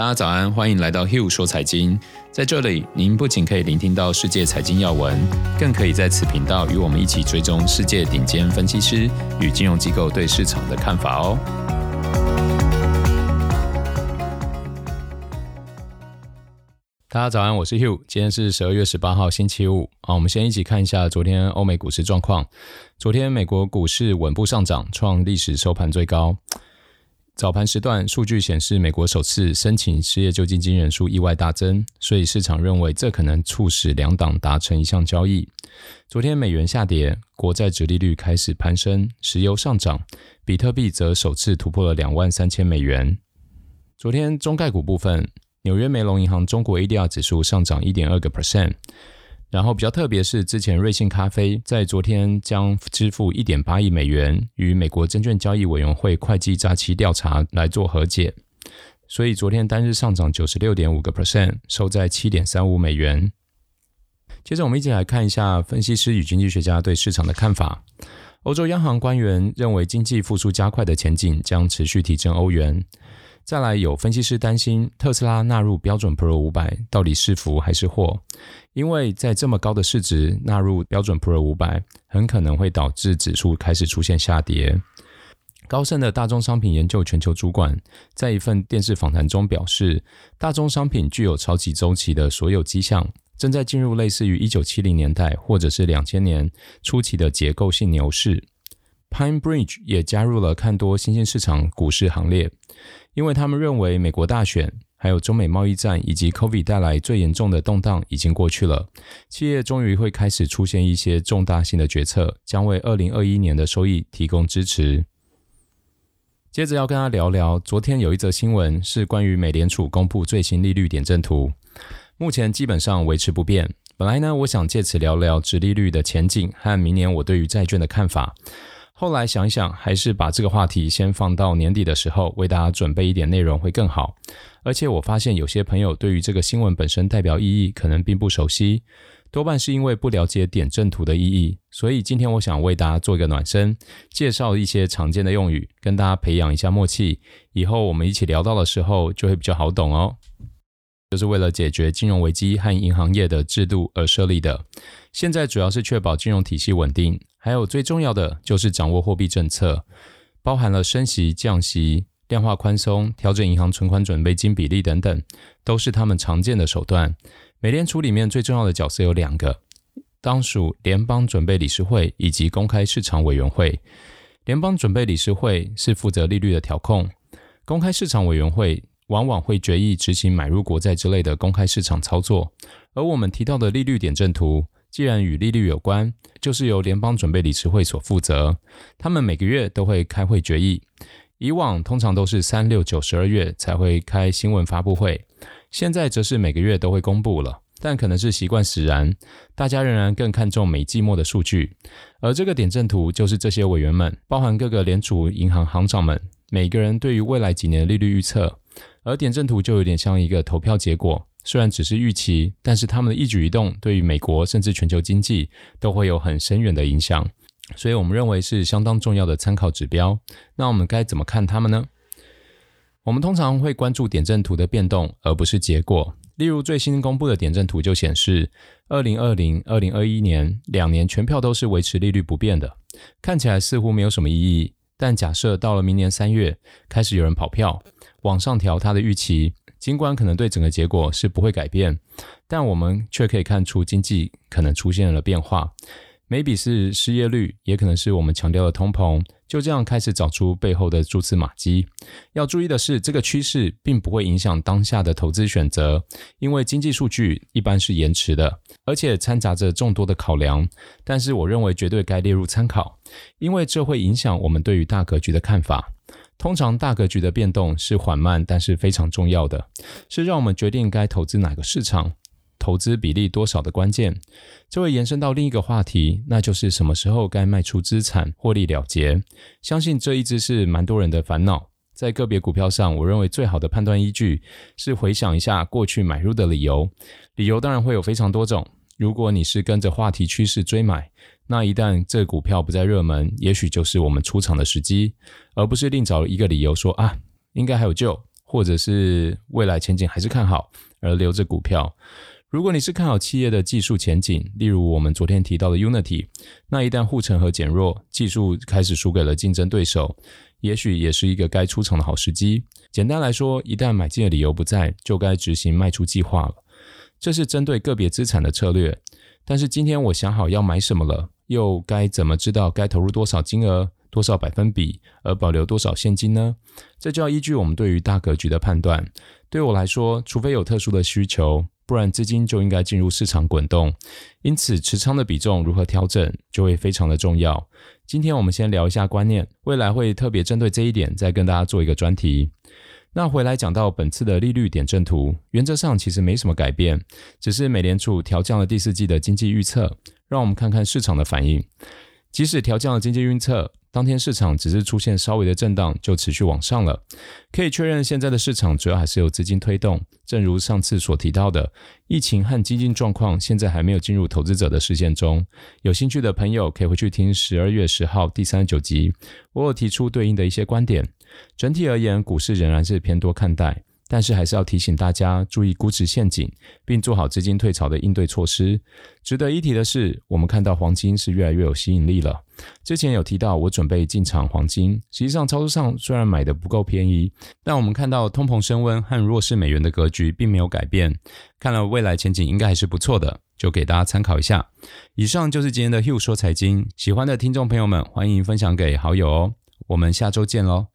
大家早安，欢迎来到 Hugh 说财经。在这里，您不仅可以聆听到世界财经要闻，更可以在此频道与我们一起追踪世界顶尖分析师与金融机构对市场的看法哦。大家早安，我是 Hugh，今天是十二月十八号星期五。好，我们先一起看一下昨天欧美股市状况。昨天美国股市稳步上涨，创历史收盘最高。早盘时段，数据显示美国首次申请失业救济金人数意外大增，所以市场认为这可能促使两党达成一项交易。昨天美元下跌，国债殖利率开始攀升，石油上涨，比特币则首次突破了两万三千美元。昨天中概股部分，纽约梅隆银行中国 ADR 指数上涨一点二个 percent。然后比较特别是，之前瑞幸咖啡在昨天将支付一点八亿美元与美国证券交易委员会会计诈欺调查来做和解，所以昨天单日上涨九十六点五个 percent，收在七点三五美元。接着我们一起来看一下分析师与经济学家对市场的看法。欧洲央行官员认为经济复苏加快的前景将持续提振欧元。再来，有分析师担心特斯拉纳入标准普尔五百到底是福还是祸？因为在这么高的市值纳入标准普尔五百，很可能会导致指数开始出现下跌。高盛的大宗商品研究全球主管在一份电视访谈中表示，大宗商品具有超级周期的所有迹象，正在进入类似于一九七零年代或者是两千年初期的结构性牛市。PineBridge 也加入了看多新兴市场股市行列。因为他们认为，美国大选、还有中美贸易战以及 COVID 带来最严重的动荡已经过去了，企业终于会开始出现一些重大性的决策，将为二零二一年的收益提供支持。接着要跟他聊聊，昨天有一则新闻是关于美联储公布最新利率点阵图，目前基本上维持不变。本来呢，我想借此聊聊殖利率的前景和明年我对于债券的看法。后来想一想，还是把这个话题先放到年底的时候，为大家准备一点内容会更好。而且我发现有些朋友对于这个新闻本身代表意义可能并不熟悉，多半是因为不了解点阵图的意义。所以今天我想为大家做一个暖身，介绍一些常见的用语，跟大家培养一下默契。以后我们一起聊到的时候就会比较好懂哦。就是为了解决金融危机和银行业的制度而设立的，现在主要是确保金融体系稳定。还有最重要的就是掌握货币政策，包含了升息、降息、量化宽松、调整银行存款准备金比例等等，都是他们常见的手段。美联储里面最重要的角色有两个，当属联邦准备理事会以及公开市场委员会。联邦准备理事会是负责利率的调控，公开市场委员会往往会决议执行买入国债之类的公开市场操作。而我们提到的利率点阵图，既然与利率有关，就是由联邦准备理事会所负责。他们每个月都会开会决议，以往通常都是三六九十二月才会开新闻发布会，现在则是每个月都会公布了。但可能是习惯使然，大家仍然更看重每季末的数据。而这个点阵图就是这些委员们，包含各个联储银行行长们，每个人对于未来几年的利率预测。而点阵图就有点像一个投票结果。虽然只是预期，但是他们的一举一动对于美国甚至全球经济都会有很深远的影响，所以我们认为是相当重要的参考指标。那我们该怎么看他们呢？我们通常会关注点阵图的变动，而不是结果。例如最新公布的点阵图就显示，二零二零、二零二一年两年全票都是维持利率不变的，看起来似乎没有什么意义。但假设到了明年三月，开始有人跑票，往上调他的预期。尽管可能对整个结果是不会改变，但我们却可以看出经济可能出现了变化。maybe 是失业率，也可能是我们强调的通膨，就这样开始找出背后的蛛丝马迹。要注意的是，这个趋势并不会影响当下的投资选择，因为经济数据一般是延迟的，而且掺杂着众多的考量。但是我认为绝对该列入参考，因为这会影响我们对于大格局的看法。通常大格局的变动是缓慢，但是非常重要的，是让我们决定该投资哪个市场、投资比例多少的关键。这会延伸到另一个话题，那就是什么时候该卖出资产获利了结。相信这一直是蛮多人的烦恼。在个别股票上，我认为最好的判断依据是回想一下过去买入的理由。理由当然会有非常多种。如果你是跟着话题趋势追买，那一旦这股票不再热门，也许就是我们出场的时机，而不是另找一个理由说啊，应该还有救，或者是未来前景还是看好而留着股票。如果你是看好企业的技术前景，例如我们昨天提到的 Unity，那一旦护城河减弱，技术开始输给了竞争对手，也许也是一个该出场的好时机。简单来说，一旦买进的理由不在，就该执行卖出计划了。这是针对个别资产的策略。但是今天我想好要买什么了，又该怎么知道该投入多少金额、多少百分比，而保留多少现金呢？这就要依据我们对于大格局的判断。对我来说，除非有特殊的需求。不然资金就应该进入市场滚动，因此持仓的比重如何调整就会非常的重要。今天我们先聊一下观念，未来会特别针对这一点再跟大家做一个专题。那回来讲到本次的利率点阵图，原则上其实没什么改变，只是美联储调降了第四季的经济预测，让我们看看市场的反应。即使调降了经济预测，当天市场只是出现稍微的震荡，就持续往上了。可以确认，现在的市场主要还是由资金推动。正如上次所提到的，疫情和经济状况现在还没有进入投资者的视线中。有兴趣的朋友可以回去听十二月十号第三十九集，我有提出对应的一些观点。整体而言，股市仍然是偏多看待。但是还是要提醒大家注意估值陷阱，并做好资金退潮的应对措施。值得一提的是，我们看到黄金是越来越有吸引力了。之前有提到我准备进场黄金，实际上操作上虽然买的不够便宜，但我们看到通膨升温和弱势美元的格局并没有改变，看了未来前景应该还是不错的，就给大家参考一下。以上就是今天的 Hugh 说财经，喜欢的听众朋友们欢迎分享给好友哦。我们下周见喽。